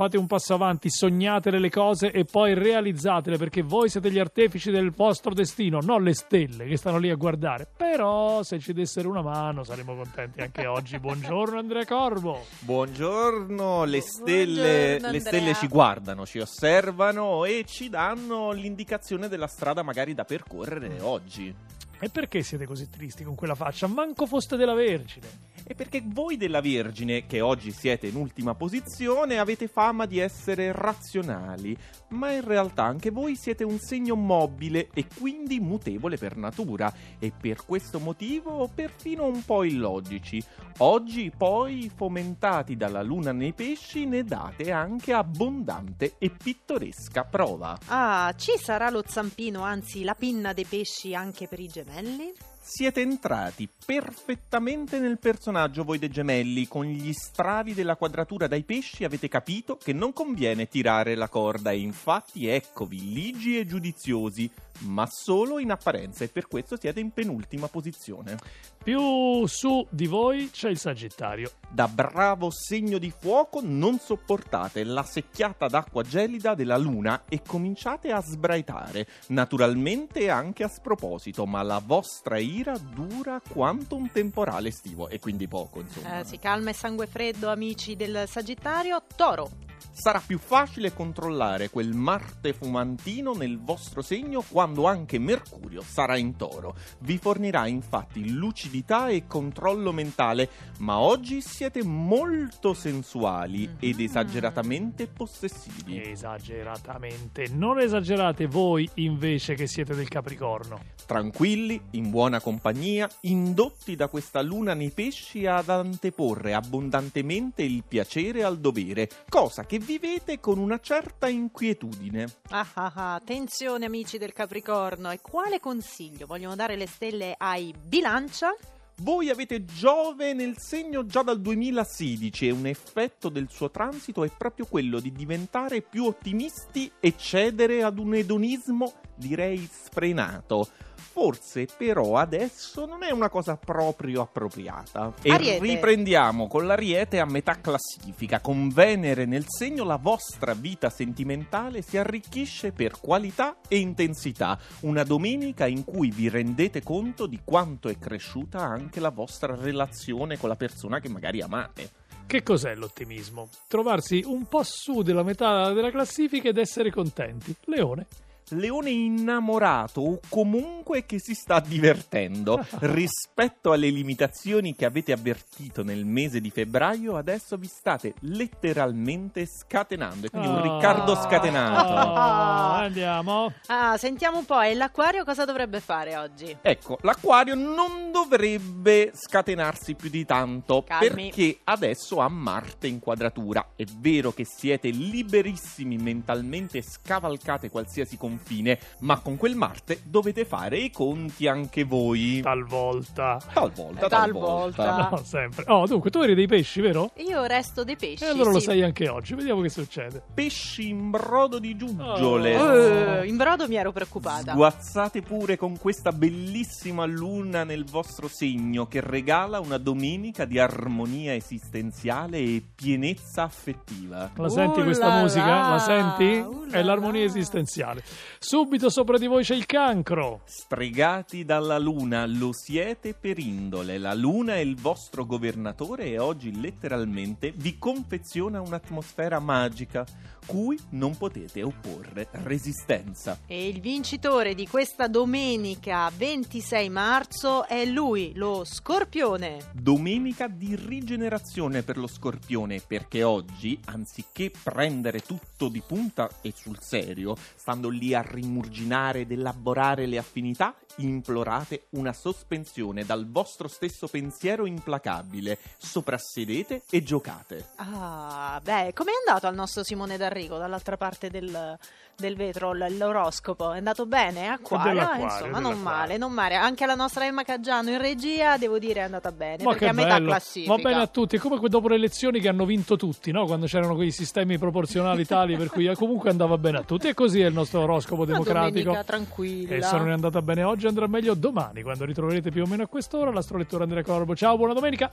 fate un passo avanti, sognatele le cose e poi realizzatele perché voi siete gli artefici del vostro destino, non le stelle che stanno lì a guardare. Però se ci dessero una mano saremmo contenti anche oggi. Buongiorno Andrea Corbo. Buongiorno, le stelle, Buongiorno, le stelle ci guardano, ci osservano e ci danno l'indicazione della strada magari da percorrere oggi. E perché siete così tristi con quella faccia? Manco foste della Vergine. E perché voi della Vergine, che oggi siete in ultima posizione, avete fama di essere razionali, ma in realtà anche voi siete un segno mobile e quindi mutevole per natura, e per questo motivo perfino un po' illogici. Oggi poi, fomentati dalla luna nei pesci, ne date anche abbondante e pittoresca prova. Ah, ci sarà lo zampino, anzi la pinna dei pesci anche per i gemelli? تملي Siete entrati perfettamente nel personaggio voi dei gemelli, con gli stravi della quadratura dai pesci avete capito che non conviene tirare la corda e infatti eccovi ligi e giudiziosi, ma solo in apparenza e per questo siete in penultima posizione. Più su di voi c'è il Sagittario. Da bravo segno di fuoco non sopportate la secchiata d'acqua gelida della luna e cominciate a sbraitare, naturalmente anche a sproposito, ma la vostra ira dura quanto un temporale estivo e quindi poco, insomma. Eh, si calma e sangue freddo, amici del Sagittario. Toro. Sarà più facile controllare quel Marte fumantino nel vostro segno quando anche Mercurio sarà in toro. Vi fornirà infatti lucidità e controllo mentale, ma oggi siete molto sensuali ed Mhm. esageratamente possessivi. Esageratamente. Non esagerate voi invece che siete del Capricorno. Tranquilli, in buona compagnia, indotti da questa luna nei pesci ad anteporre abbondantemente il piacere al dovere, cosa che vivete con una certa inquietudine. Ah, ah, ah, attenzione amici del Capricorno. E quale consiglio vogliono dare le stelle ai Bilancia? Voi avete Giove nel segno già dal 2016 e un effetto del suo transito è proprio quello di diventare più ottimisti e cedere ad un edonismo, direi, sfrenato. Forse però adesso non è una cosa proprio appropriata. E Ariete. riprendiamo con l'Ariete a metà classifica. Con Venere nel segno la vostra vita sentimentale si arricchisce per qualità e intensità. Una domenica in cui vi rendete conto di quanto è cresciuta anche la vostra relazione con la persona che magari amate. Che cos'è l'ottimismo? Trovarsi un po' su della metà della classifica ed essere contenti. Leone. Leone innamorato o comunque che si sta divertendo. Rispetto alle limitazioni che avete avvertito nel mese di febbraio, adesso vi state letteralmente scatenando. E quindi un Ah. Riccardo scatenato. Ah, andiamo. Ah, sentiamo un po'. E l'acquario cosa dovrebbe fare oggi? Ecco, l'acquario non dovrebbe scatenarsi più di tanto Calmi. perché adesso ha Marte in quadratura. È vero che siete liberissimi mentalmente scavalcate qualsiasi confine, ma con quel Marte dovete fare i conti anche voi. Talvolta. Talvolta, Eh, talvolta. talvolta. No, sempre. Oh, dunque, tu eri dei pesci, vero? Io resto dei pesci. E allora lo sì. sei anche oggi. Vediamo che succede. Pesci in brodo di giuggiole. Oh. Eh, in brodo mi ero preoccupata. Sguazzate pure con questa bellissima luna nel vostro segno che regala una domenica di armonia esistenziale e pienezza affettiva. La senti Uh questa là musica? là, La senti? uh È là l'armonia esistenziale. Subito sopra di voi c'è il cancro. Stregati dalla luna, lo siete per indole. La luna è il vostro governatore e oggi letteralmente vi confeziona un'atmosfera magica cui non potete opporre resistenza. E il vincitore di questa domenica 26 marzo è lui, lo Scorpione. Domenica di rigenerazione per lo scorpione, perché oggi, anziché prendere tutto di punta e sul serio, stando lì a rimurginare ed elaborare le affinità, implorate una sospensione dal vostro stesso pensiero implacabile. Soprassedete e giocate. Ah, beh, com'è andato al nostro Simone D'Arrigo dall'altra parte del, del vetro, l'oroscopo? È andato bene? Acquario? Eh, insomma, non male, non male. Anche la nostra Emma Caggiano in regia, devo dire, è andata bene. Ma perché che a metà bello. classifica. Va bene a tutti. È come dopo le elezioni che hanno vinto tutti, no? Quando c'erano quei sistemi proporzionali tali per cui comunque andava bene a tutti. E così è il nostro oroscopo Una democratico. domenica tranquilla. E se non è andata bene oggi andrà meglio domani, quando ritroverete più o meno a quest'ora l'astrolettore Andrea Corbo. Ciao, buona domenica!